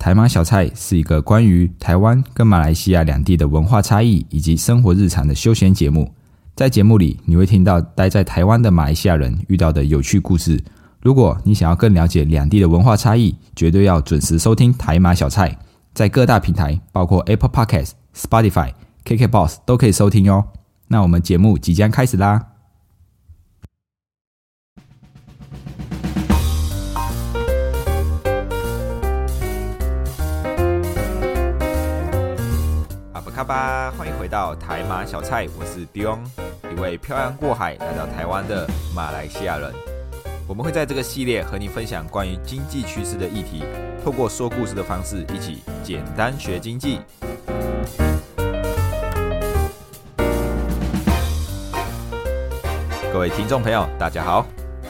台马小菜是一个关于台湾跟马来西亚两地的文化差异以及生活日常的休闲节目。在节目里，你会听到待在台湾的马来西亚人遇到的有趣故事。如果你想要更了解两地的文化差异，绝对要准时收听台马小菜，在各大平台，包括 Apple Podcast、Spotify、KKBox 都可以收听哟。那我们节目即将开始啦！卡巴，欢迎回到台马小菜，我是 Dion，一位漂洋过海来到台湾的马来西亚人。我们会在这个系列和你分享关于经济趋势的议题，透过说故事的方式，一起简单学经济。各位听众朋友，大家好。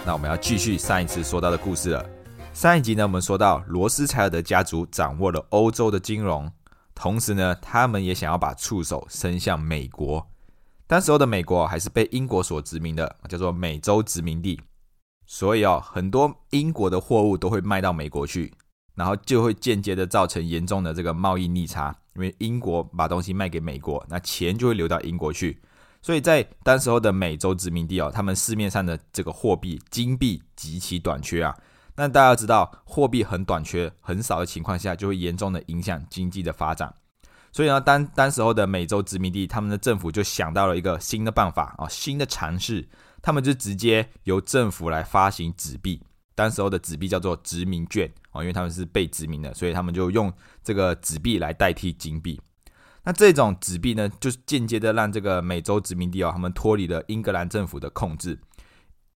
那我们要继续上一次说到的故事了。上一集呢，我们说到罗斯柴尔德家族掌握了欧洲的金融，同时呢，他们也想要把触手伸向美国。当时候的美国还是被英国所殖民的，叫做美洲殖民地。所以哦，很多英国的货物都会卖到美国去，然后就会间接的造成严重的这个贸易逆差，因为英国把东西卖给美国，那钱就会流到英国去。所以在当时候的美洲殖民地哦，他们市面上的这个货币金币极其短缺啊。那大家知道，货币很短缺、很少的情况下，就会严重的影响经济的发展。所以呢，当当时候的美洲殖民地，他们的政府就想到了一个新的办法啊，新的尝试，他们就直接由政府来发行纸币。当时候的纸币叫做殖民券啊，因为他们是被殖民的，所以他们就用这个纸币来代替金币。那这种纸币呢，就是间接的让这个美洲殖民地哦，他们脱离了英格兰政府的控制。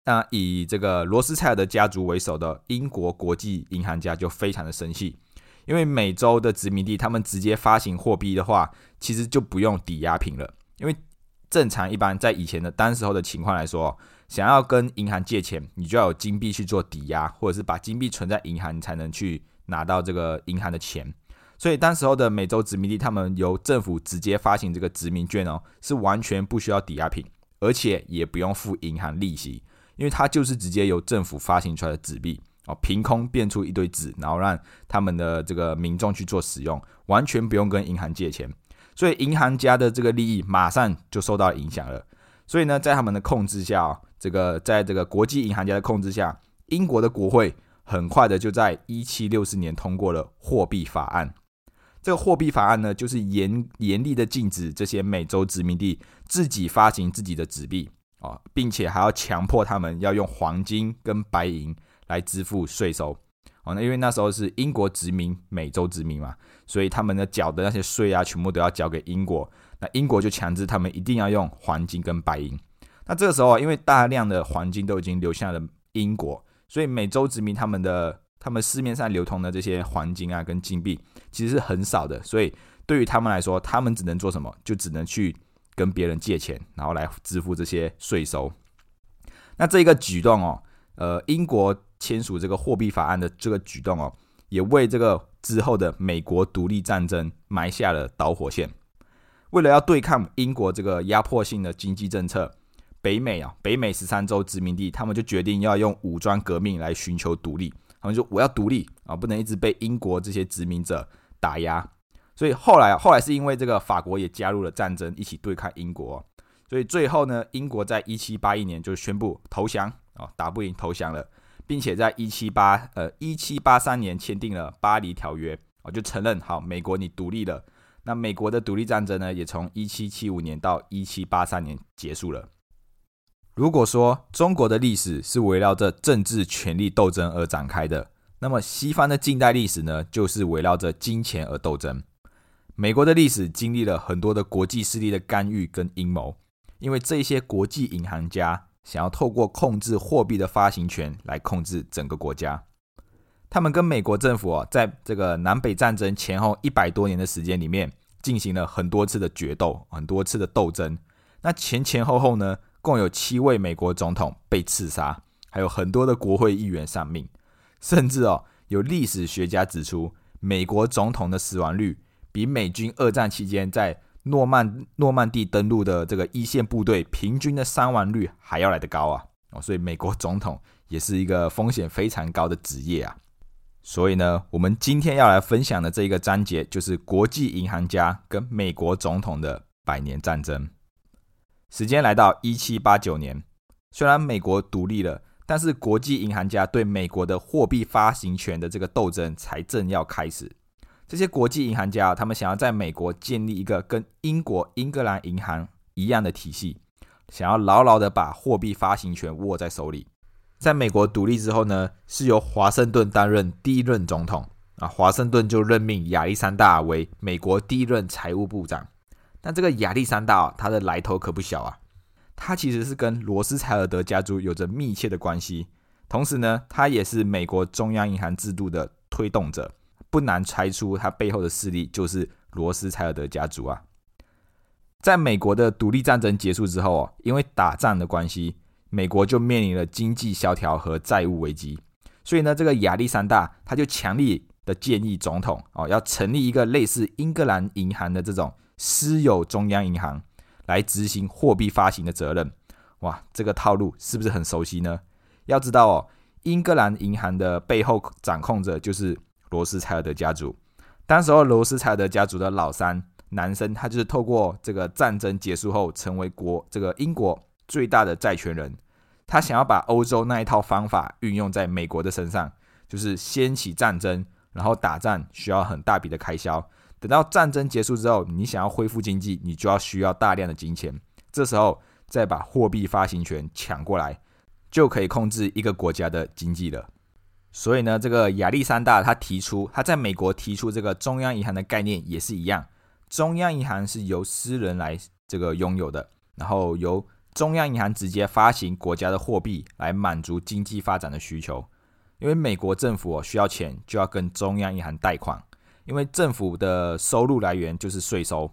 那以这个罗斯柴尔德家族为首的英国国际银行家就非常的生气，因为美洲的殖民地他们直接发行货币的话，其实就不用抵押品了。因为正常一般在以前的当时候的情况来说，想要跟银行借钱，你就要有金币去做抵押，或者是把金币存在银行，才能去拿到这个银行的钱。所以，当时候的美洲殖民地，他们由政府直接发行这个殖民券哦，是完全不需要抵押品，而且也不用付银行利息，因为它就是直接由政府发行出来的纸币哦，凭空变出一堆纸，然后让他们的这个民众去做使用，完全不用跟银行借钱，所以银行家的这个利益马上就受到影响了。所以呢，在他们的控制下，这个在这个国际银行家的控制下，英国的国会很快的就在一七六四年通过了货币法案。这个货币法案呢，就是严严厉的禁止这些美洲殖民地自己发行自己的纸币啊，并且还要强迫他们要用黄金跟白银来支付税收哦。那因为那时候是英国殖民美洲殖民嘛，所以他们的缴的那些税啊，全部都要交给英国。那英国就强制他们一定要用黄金跟白银。那这个时候，因为大量的黄金都已经流向了英国，所以美洲殖民他们的。他们市面上流通的这些黄金啊，跟金币其实是很少的，所以对于他们来说，他们只能做什么？就只能去跟别人借钱，然后来支付这些税收。那这个举动哦，呃，英国签署这个货币法案的这个举动哦，也为这个之后的美国独立战争埋下了导火线。为了要对抗英国这个压迫性的经济政策，北美啊，北美十三州殖民地，他们就决定要用武装革命来寻求独立。他们说：“我要独立啊，不能一直被英国这些殖民者打压。”所以后来，后来是因为这个法国也加入了战争，一起对抗英国。所以最后呢，英国在一七八一年就宣布投降啊，打不赢投降了，并且在一七八呃一七八三年签订了巴黎条约我，就承认好美国你独立了。那美国的独立战争呢，也从一七七五年到一七八三年结束了。如果说中国的历史是围绕着政治权力斗争而展开的，那么西方的近代历史呢，就是围绕着金钱而斗争。美国的历史经历了很多的国际势力的干预跟阴谋，因为这些国际银行家想要透过控制货币的发行权来控制整个国家。他们跟美国政府啊，在这个南北战争前后一百多年的时间里面，进行了很多次的决斗，很多次的斗争。那前前后后呢？共有七位美国总统被刺杀，还有很多的国会议员丧命，甚至哦，有历史学家指出，美国总统的死亡率比美军二战期间在诺曼诺曼底登陆的这个一线部队平均的伤亡率还要来得高啊！哦，所以美国总统也是一个风险非常高的职业啊。所以呢，我们今天要来分享的这一个章节，就是国际银行家跟美国总统的百年战争。时间来到一七八九年，虽然美国独立了，但是国际银行家对美国的货币发行权的这个斗争才正要开始。这些国际银行家，他们想要在美国建立一个跟英国英格兰银行一样的体系，想要牢牢的把货币发行权握在手里。在美国独立之后呢，是由华盛顿担任第一任总统啊，华盛顿就任命亚历山大为美国第一任财务部长。但这个亚历山大，他的来头可不小啊，他其实是跟罗斯柴尔德家族有着密切的关系，同时呢，他也是美国中央银行制度的推动者。不难猜出，他背后的势力就是罗斯柴尔德家族啊。在美国的独立战争结束之后哦，因为打仗的关系。美国就面临了经济萧条和债务危机，所以呢，这个亚历山大他就强力的建议总统哦，要成立一个类似英格兰银行的这种私有中央银行，来执行货币发行的责任。哇，这个套路是不是很熟悉呢？要知道哦，英格兰银行的背后掌控者就是罗斯柴尔德家族。当时候罗斯柴尔德家族的老三男生，他就是透过这个战争结束后，成为国这个英国。最大的债权人，他想要把欧洲那一套方法运用在美国的身上，就是掀起战争，然后打仗需要很大笔的开销。等到战争结束之后，你想要恢复经济，你就要需要大量的金钱。这时候再把货币发行权抢过来，就可以控制一个国家的经济了。所以呢，这个亚历山大他提出，他在美国提出这个中央银行的概念也是一样，中央银行是由私人来这个拥有的，然后由中央银行直接发行国家的货币来满足经济发展的需求，因为美国政府需要钱，就要跟中央银行贷款，因为政府的收入来源就是税收，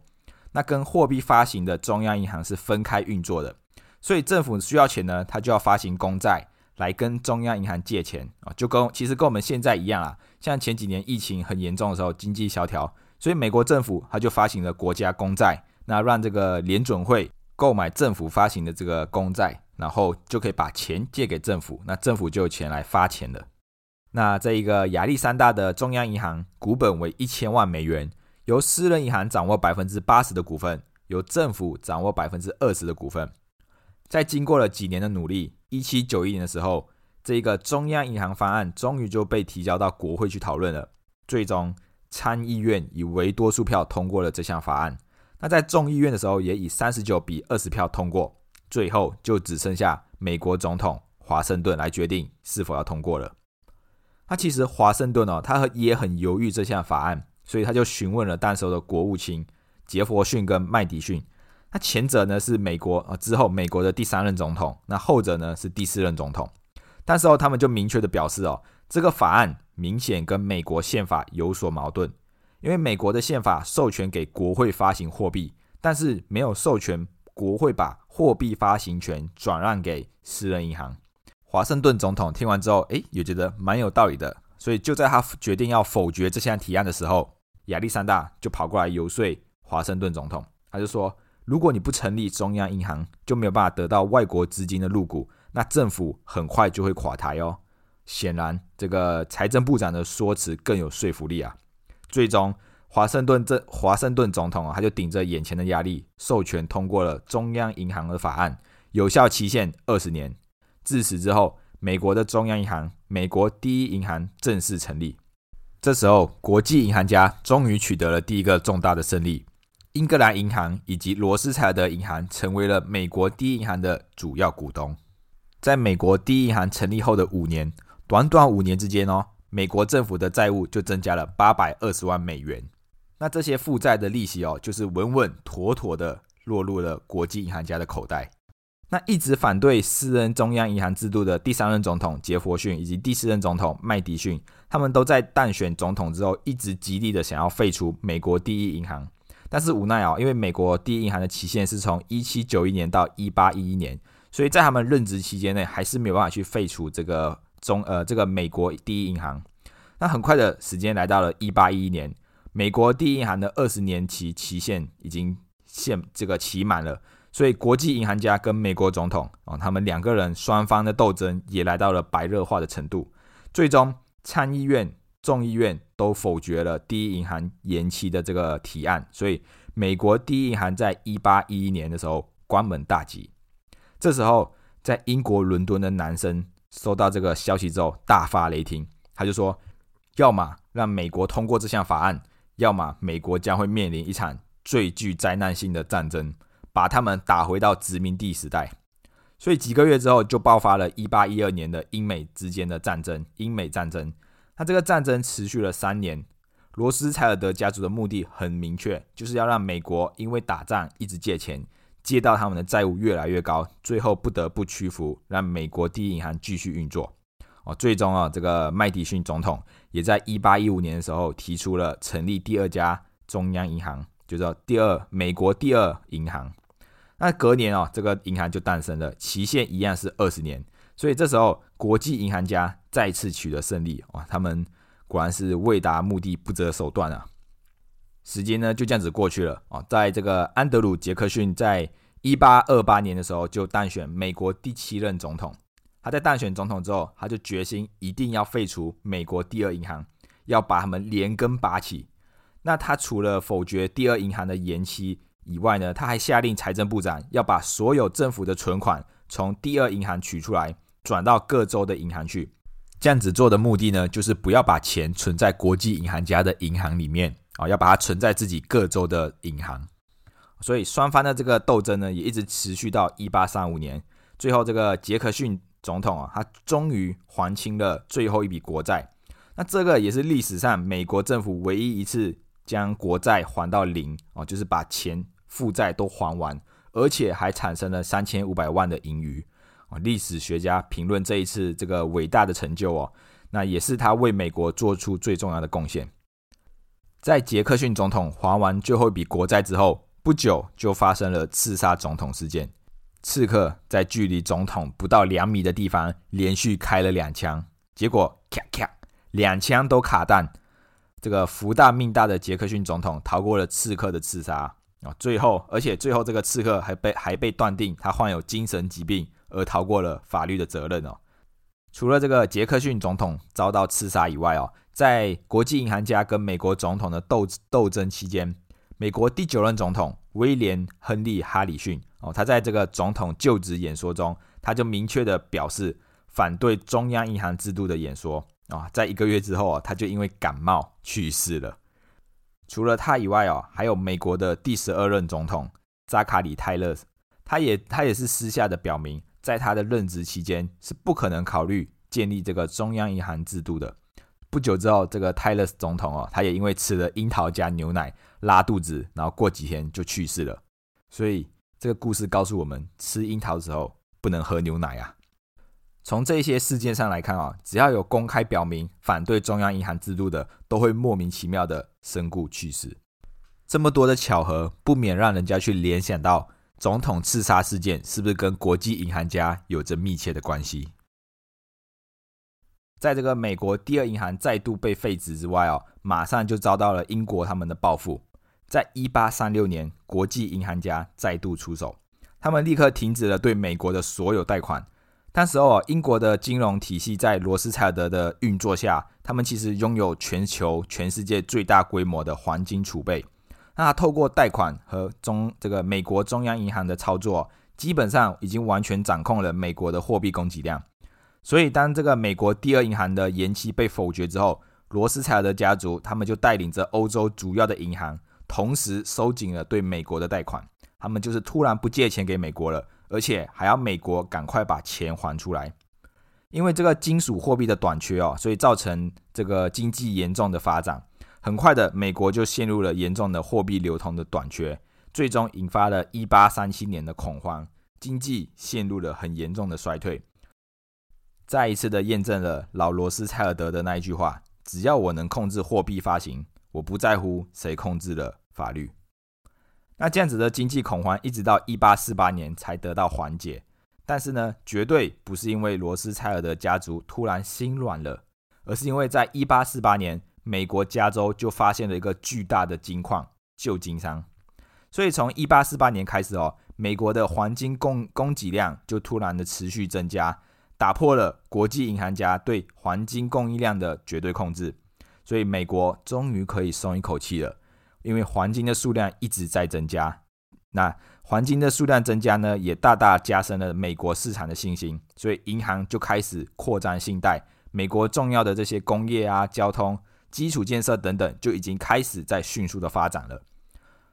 那跟货币发行的中央银行是分开运作的，所以政府需要钱呢，他就要发行公债。来跟中央银行借钱啊，就跟其实跟我们现在一样啊，像前几年疫情很严重的时候，经济萧条，所以美国政府它就发行了国家公债，那让这个联准会。购买政府发行的这个公债，然后就可以把钱借给政府，那政府就有钱来发钱了。那这一个亚历山大的中央银行股本为一千万美元，由私人银行掌握百分之八十的股份，由政府掌握百分之二十的股份。在经过了几年的努力，一七九一年的时候，这一个中央银行方案终于就被提交到国会去讨论了。最终，参议院以为多数票通过了这项法案。那在众议院的时候，也以三十九比二十票通过，最后就只剩下美国总统华盛顿来决定是否要通过了。那其实华盛顿哦，他也很犹豫这项法案，所以他就询问了当时的国务卿杰弗逊跟麦迪逊。那前者呢是美国啊之后美国的第三任总统，那后者呢是第四任总统。但时候他们就明确的表示哦，这个法案明显跟美国宪法有所矛盾。因为美国的宪法授权给国会发行货币，但是没有授权国会把货币发行权转让给私人银行。华盛顿总统听完之后，诶，也觉得蛮有道理的，所以就在他决定要否决这项提案的时候，亚历山大就跑过来游说华盛顿总统。他就说：“如果你不成立中央银行，就没有办法得到外国资金的入股，那政府很快就会垮台哦。”显然，这个财政部长的说辞更有说服力啊。最终，华盛顿这华盛顿总统啊，他就顶着眼前的压力，授权通过了中央银行的法案，有效期限二十年。自此之后，美国的中央银行——美国第一银行正式成立。这时候，国际银行家终于取得了第一个重大的胜利：英格兰银行以及罗斯柴尔德银行成为了美国第一银行的主要股东。在美国第一银行成立后的五年，短短五年之间哦。美国政府的债务就增加了八百二十万美元，那这些负债的利息哦，就是稳稳妥妥的落入了国际银行家的口袋。那一直反对私人中央银行制度的第三任总统杰弗逊以及第四任总统麦迪逊，他们都在当选总统之后，一直极力的想要废除美国第一银行，但是无奈啊，因为美国第一银行的期限是从一七九一年到一八一一年，所以在他们任职期间内，还是没有办法去废除这个。中呃，这个美国第一银行，那很快的时间来到了一八一一年，美国第一银行的二十年期期限已经限这个期满了，所以国际银行家跟美国总统啊，他们两个人双方的斗争也来到了白热化的程度。最终，参议院众议院都否决了第一银行延期的这个提案，所以美国第一银行在一八一一年的时候关门大吉。这时候，在英国伦敦的男生收到这个消息之后大发雷霆，他就说：要么让美国通过这项法案，要么美国将会面临一场最具灾难性的战争，把他们打回到殖民地时代。所以几个月之后，就爆发了一八一二年的英美之间的战争——英美战争。那这个战争持续了三年。罗斯柴尔德家族的目的很明确，就是要让美国因为打仗一直借钱，借到他们的债务越来越高，最后不得不屈服，让美国第一银行继续运作。哦，最终啊，这个麦迪逊总统也在一八一五年的时候提出了成立第二家中央银行，就叫第二美国第二银行。那隔年哦，这个银行就诞生了，期限一样是二十年。所以这时候，国际银行家再次取得胜利哇！他们果然是为达目的不择手段啊。时间呢就这样子过去了啊。在这个安德鲁·杰克逊在一八二八年的时候就当选美国第七任总统。他在当选总统之后，他就决心一定要废除美国第二银行，要把他们连根拔起。那他除了否决第二银行的延期，以外呢，他还下令财政部长要把所有政府的存款从第二银行取出来，转到各州的银行去。这样子做的目的呢，就是不要把钱存在国际银行家的银行里面啊，要把它存在自己各州的银行。所以双方的这个斗争呢，也一直持续到一八三五年。最后，这个杰克逊总统啊，他终于还清了最后一笔国债。那这个也是历史上美国政府唯一一次将国债还到零哦，就是把钱。负债都还完，而且还产生了三千五百万的盈余啊！历史学家评论这一次这个伟大的成就哦，那也是他为美国做出最重要的贡献。在杰克逊总统还完最后一笔国债之后，不久就发生了刺杀总统事件。刺客在距离总统不到两米的地方连续开了两枪，结果咔咔两枪都卡弹。这个福大命大的杰克逊总统逃过了刺客的刺杀。啊，最后，而且最后这个刺客还被还被断定他患有精神疾病，而逃过了法律的责任哦。除了这个杰克逊总统遭到刺杀以外哦，在国际银行家跟美国总统的斗斗争期间，美国第九任总统威廉·亨利·哈里逊哦，他在这个总统就职演说中，他就明确的表示反对中央银行制度的演说啊，在一个月之后啊，他就因为感冒去世了。除了他以外哦，还有美国的第十二任总统扎卡里泰勒，他也他也是私下的表明，在他的任职期间是不可能考虑建立这个中央银行制度的。不久之后，这个泰勒斯总统哦，他也因为吃了樱桃加牛奶拉肚子，然后过几天就去世了。所以这个故事告诉我们，吃樱桃的时候不能喝牛奶啊。从这些事件上来看啊，只要有公开表明反对中央银行制度的，都会莫名其妙的身故去世。这么多的巧合，不免让人家去联想到总统刺杀事件是不是跟国际银行家有着密切的关系？在这个美国第二银行再度被废止之外哦，马上就遭到了英国他们的报复。在一八三六年，国际银行家再度出手，他们立刻停止了对美国的所有贷款。那时候，英国的金融体系在罗斯柴尔德的运作下，他们其实拥有全球、全世界最大规模的黄金储备。那透过贷款和中这个美国中央银行的操作，基本上已经完全掌控了美国的货币供给量。所以，当这个美国第二银行的延期被否决之后，罗斯柴尔德家族他们就带领着欧洲主要的银行，同时收紧了对美国的贷款。他们就是突然不借钱给美国了。而且还要美国赶快把钱还出来，因为这个金属货币的短缺哦，所以造成这个经济严重的发展。很快的，美国就陷入了严重的货币流通的短缺，最终引发了一八三七年的恐慌，经济陷入了很严重的衰退。再一次的验证了老罗斯柴尔德的那一句话：只要我能控制货币发行，我不在乎谁控制了法律。那这样子的经济恐慌一直到一八四八年才得到缓解，但是呢，绝对不是因为罗斯柴尔德家族突然心软了，而是因为在一八四八年，美国加州就发现了一个巨大的金矿——旧金山。所以从一八四八年开始哦，美国的黄金供供给量就突然的持续增加，打破了国际银行家对黄金供应量的绝对控制。所以美国终于可以松一口气了，因为黄金的数量一直在增加。那黄金的数量增加呢，也大大加深了美国市场的信心，所以银行就开始扩张信贷。美国重要的这些工业啊、交通、基础建设等等，就已经开始在迅速的发展了。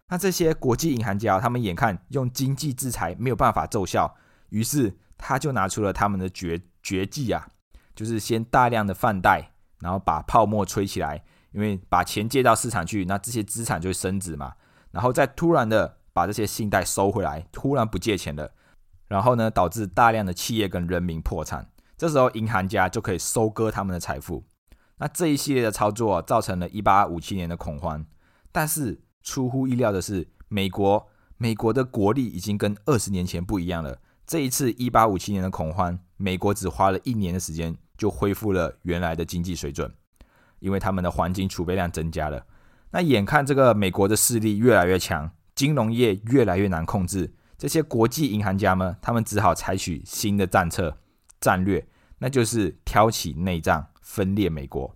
那这些国际银行家，他们眼看用经济制裁没有办法奏效，于是他就拿出了他们的绝绝技啊，就是先大量的放贷，然后把泡沫吹起来，因为把钱借到市场去，那这些资产就会升值嘛，然后再突然的把这些信贷收回来，突然不借钱了，然后呢，导致大量的企业跟人民破产。这时候，银行家就可以收割他们的财富。那这一系列的操作造成了一八五七年的恐慌。但是出乎意料的是，美国美国的国力已经跟二十年前不一样了。这一次一八五七年的恐慌，美国只花了一年的时间就恢复了原来的经济水准，因为他们的黄金储备量增加了。那眼看这个美国的势力越来越强，金融业越来越难控制，这些国际银行家们，他们只好采取新的战策。战略，那就是挑起内战，分裂美国。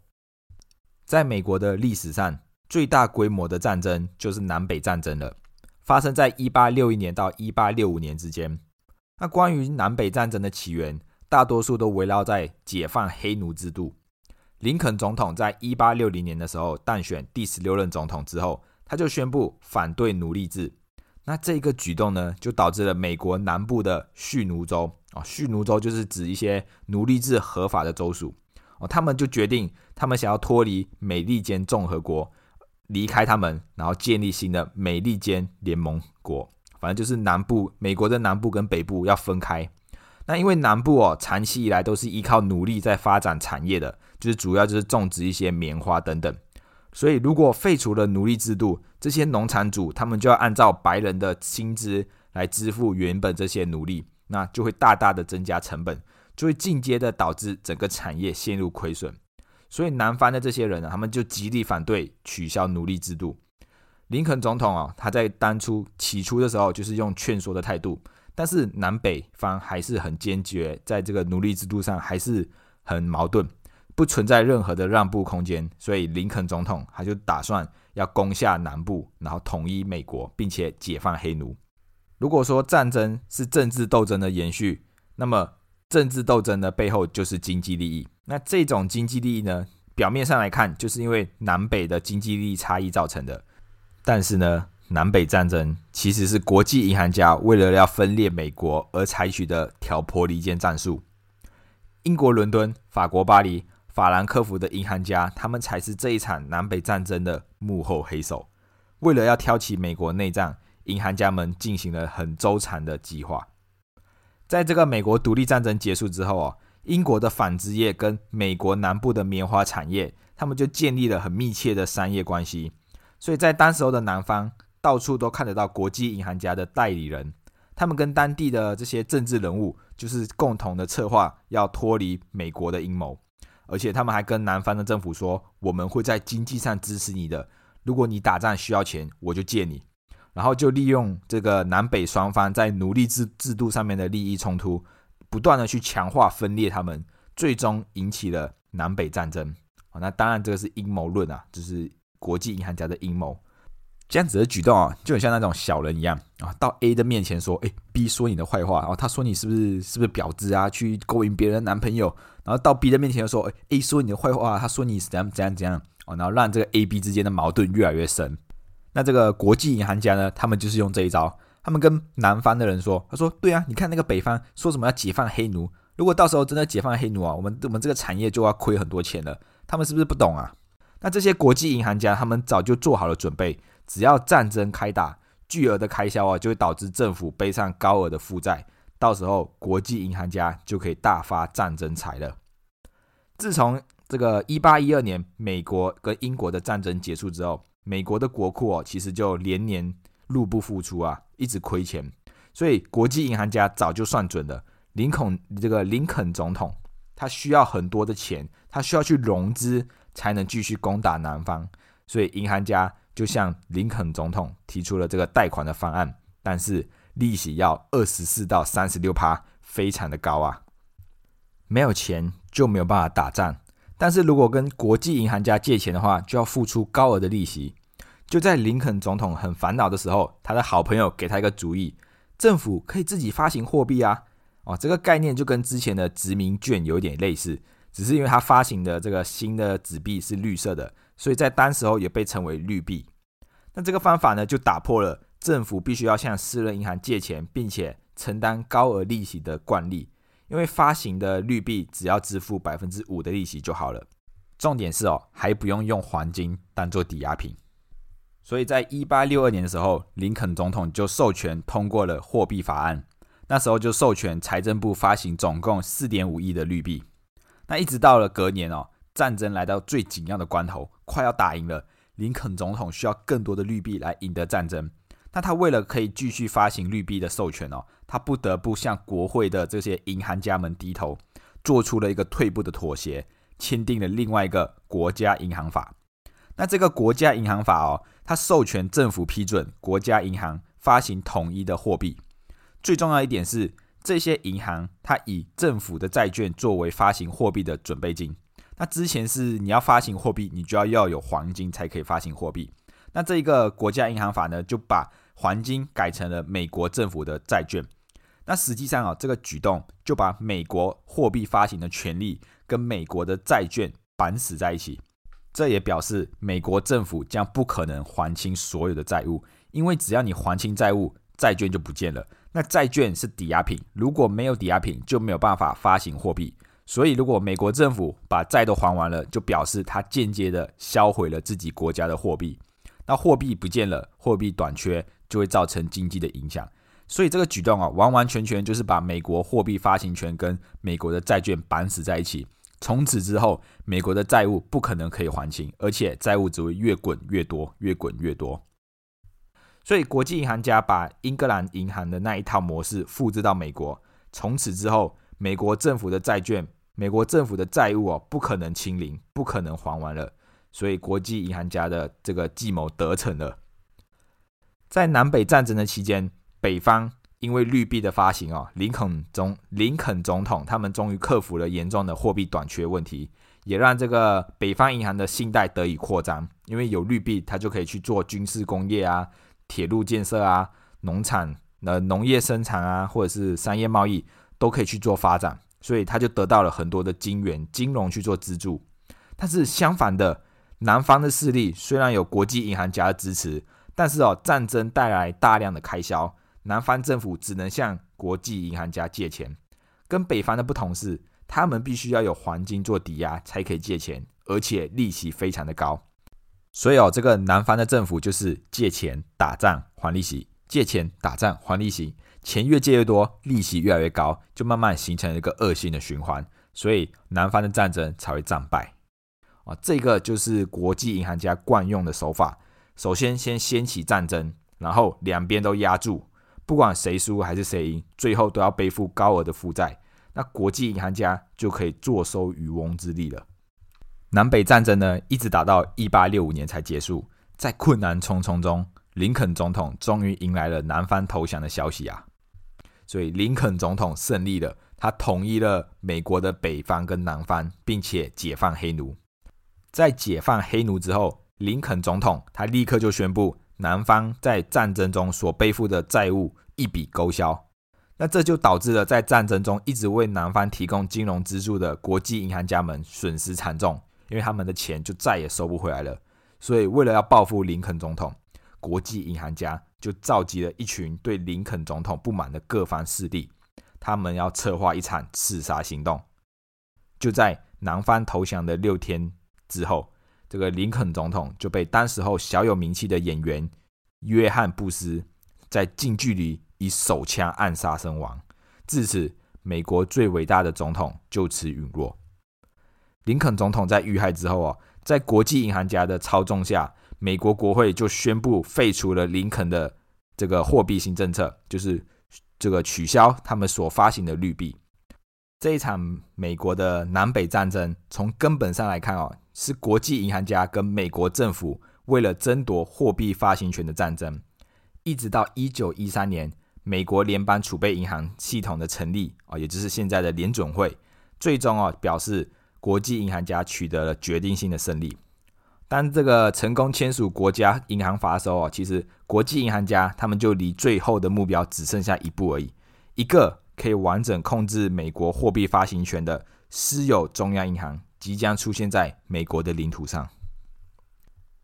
在美国的历史上，最大规模的战争就是南北战争了，发生在一八六一年到一八六五年之间。那关于南北战争的起源，大多数都围绕在解放黑奴制度。林肯总统在一八六零年的时候当选第十六任总统之后，他就宣布反对奴隶制。那这个举动呢，就导致了美国南部的蓄奴州。啊，蓄奴州就是指一些奴隶制合法的州属哦，他们就决定，他们想要脱离美利坚共和国，离开他们，然后建立新的美利坚联盟国。反正就是南部美国的南部跟北部要分开。那因为南部哦，长期以来都是依靠奴隶在发展产业的，就是主要就是种植一些棉花等等。所以如果废除了奴隶制度，这些农场主他们就要按照白人的薪资来支付原本这些奴隶。那就会大大的增加成本，就会间接的导致整个产业陷入亏损。所以南方的这些人呢，他们就极力反对取消奴隶制度。林肯总统啊，他在当初起初的时候就是用劝说的态度，但是南北方还是很坚决，在这个奴隶制度上还是很矛盾，不存在任何的让步空间。所以林肯总统他就打算要攻下南部，然后统一美国，并且解放黑奴。如果说战争是政治斗争的延续，那么政治斗争的背后就是经济利益。那这种经济利益呢，表面上来看，就是因为南北的经济利益差异造成的。但是呢，南北战争其实是国际银行家为了要分裂美国而采取的挑拨离间战术。英国伦敦、法国巴黎、法兰克福的银行家，他们才是这一场南北战争的幕后黑手。为了要挑起美国内战。银行家们进行了很周长的计划。在这个美国独立战争结束之后啊，英国的纺织业跟美国南部的棉花产业，他们就建立了很密切的商业关系。所以在当时候的南方，到处都看得到国际银行家的代理人，他们跟当地的这些政治人物，就是共同的策划要脱离美国的阴谋。而且他们还跟南方的政府说，我们会在经济上支持你的，如果你打仗需要钱，我就借你。然后就利用这个南北双方在奴隶制制度上面的利益冲突，不断的去强化分裂他们，最终引起了南北战争。啊，那当然这个是阴谋论啊，就是国际银行家的阴谋。这样子的举动啊，就很像那种小人一样啊，到 A 的面前说，哎，B 说你的坏话，然后他说你是不是是不是婊子啊，去勾引别人男朋友，然后到 B 的面前说，哎，A 说你的坏话，他说你是怎样怎样怎样，哦，然后让这个 A、B 之间的矛盾越来越深。那这个国际银行家呢？他们就是用这一招。他们跟南方的人说：“他说，对啊，你看那个北方说什么要解放黑奴，如果到时候真的解放黑奴啊，我们我们这个产业就要亏很多钱了。他们是不是不懂啊？那这些国际银行家，他们早就做好了准备，只要战争开打，巨额的开销啊，就会导致政府背上高额的负债，到时候国际银行家就可以大发战争财了。自从这个一八一二年美国跟英国的战争结束之后。美国的国库哦，其实就连年入不敷出啊，一直亏钱，所以国际银行家早就算准了，林肯这个林肯总统他需要很多的钱，他需要去融资才能继续攻打南方，所以银行家就向林肯总统提出了这个贷款的方案，但是利息要二十四到三十六趴，非常的高啊，没有钱就没有办法打仗。但是如果跟国际银行家借钱的话，就要付出高额的利息。就在林肯总统很烦恼的时候，他的好朋友给他一个主意：政府可以自己发行货币啊！哦，这个概念就跟之前的殖民券有点类似，只是因为他发行的这个新的纸币是绿色的，所以在当时候也被称为绿币。那这个方法呢，就打破了政府必须要向私人银行借钱，并且承担高额利息的惯例。因为发行的绿币只要支付百分之五的利息就好了，重点是哦，还不用用黄金当做抵押品。所以在一八六二年的时候，林肯总统就授权通过了货币法案，那时候就授权财政部发行总共四点五亿的绿币。那一直到了隔年哦，战争来到最紧要的关头，快要打赢了，林肯总统需要更多的绿币来赢得战争。那他为了可以继续发行绿币的授权哦，他不得不向国会的这些银行家们低头，做出了一个退步的妥协，签订了另外一个国家银行法。那这个国家银行法哦，它授权政府批准国家银行发行统一的货币。最重要一点是，这些银行它以政府的债券作为发行货币的准备金。那之前是你要发行货币，你就要要有黄金才可以发行货币。那这一个国家银行法呢，就把黄金改成了美国政府的债券。那实际上啊，这个举动就把美国货币发行的权利跟美国的债券绑死在一起。这也表示美国政府将不可能还清所有的债务，因为只要你还清债务，债券就不见了。那债券是抵押品，如果没有抵押品，就没有办法发行货币。所以，如果美国政府把债都还完了，就表示他间接的销毁了自己国家的货币。那货币不见了，货币短缺就会造成经济的影响，所以这个举动啊，完完全全就是把美国货币发行权跟美国的债券绑死在一起。从此之后，美国的债务不可能可以还清，而且债务只会越滚越多，越滚越多。所以，国际银行家把英格兰银行的那一套模式复制到美国，从此之后，美国政府的债券、美国政府的债务哦，不可能清零，不可能还完了。所以，国际银行家的这个计谋得逞了。在南北战争的期间，北方因为绿币的发行哦，林肯总林肯总统他们终于克服了严重的货币短缺问题，也让这个北方银行的信贷得以扩张。因为有绿币，它就可以去做军事工业啊、铁路建设啊、农产、呃农业生产啊，或者是商业贸易都可以去做发展，所以他就得到了很多的金元、金融去做资助。但是相反的。南方的势力虽然有国际银行家的支持，但是哦，战争带来大量的开销，南方政府只能向国际银行家借钱。跟北方的不同是，他们必须要有黄金做抵押才可以借钱，而且利息非常的高。所以哦，这个南方的政府就是借钱打仗还利息，借钱打仗还利息，钱越借越多，利息越来越高，就慢慢形成了一个恶性的循环。所以南方的战争才会战败。啊，这个就是国际银行家惯用的手法。首先，先掀起战争，然后两边都压住，不管谁输还是谁赢，最后都要背负高额的负债。那国际银行家就可以坐收渔翁之利了。南北战争呢，一直打到一八六五年才结束。在困难重重中，林肯总统终于迎来了南方投降的消息啊！所以，林肯总统胜利了，他统一了美国的北方跟南方，并且解放黑奴。在解放黑奴之后，林肯总统他立刻就宣布，南方在战争中所背负的债务一笔勾销。那这就导致了在战争中一直为南方提供金融资助的国际银行家们损失惨重，因为他们的钱就再也收不回来了。所以，为了要报复林肯总统，国际银行家就召集了一群对林肯总统不满的各方势力，他们要策划一场刺杀行动。就在南方投降的六天。之后，这个林肯总统就被当时候小有名气的演员约翰布斯在近距离以手枪暗杀身亡。至此，美国最伟大的总统就此陨落。林肯总统在遇害之后啊，在国际银行家的操纵下，美国国会就宣布废除了林肯的这个货币新政策，就是这个取消他们所发行的绿币。这一场美国的南北战争，从根本上来看哦。是国际银行家跟美国政府为了争夺货币发行权的战争，一直到一九一三年美国联邦储备银行系统的成立啊，也就是现在的联准会，最终啊表示国际银行家取得了决定性的胜利。当这个成功签署国家银行法的时候啊，其实国际银行家他们就离最后的目标只剩下一步而已，一个可以完整控制美国货币发行权的私有中央银行。即将出现在美国的领土上。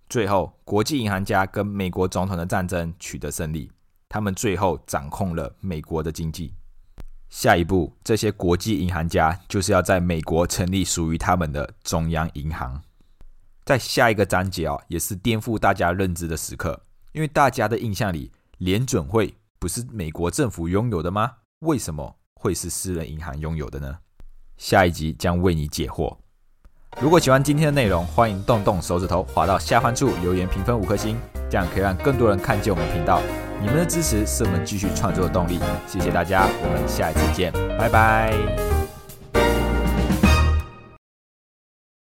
最后，国际银行家跟美国总统的战争取得胜利，他们最后掌控了美国的经济。下一步，这些国际银行家就是要在美国成立属于他们的中央银行。在下一个章节啊，也是颠覆大家认知的时刻，因为大家的印象里，联准会不是美国政府拥有的吗？为什么会是私人银行拥有的呢？下一集将为你解惑。如果喜欢今天的内容，欢迎动动手指头滑到下方处留言评分五颗星，这样可以让更多人看见我们频道。你们的支持是我们继续创作的动力，谢谢大家，我们下一次见，拜拜。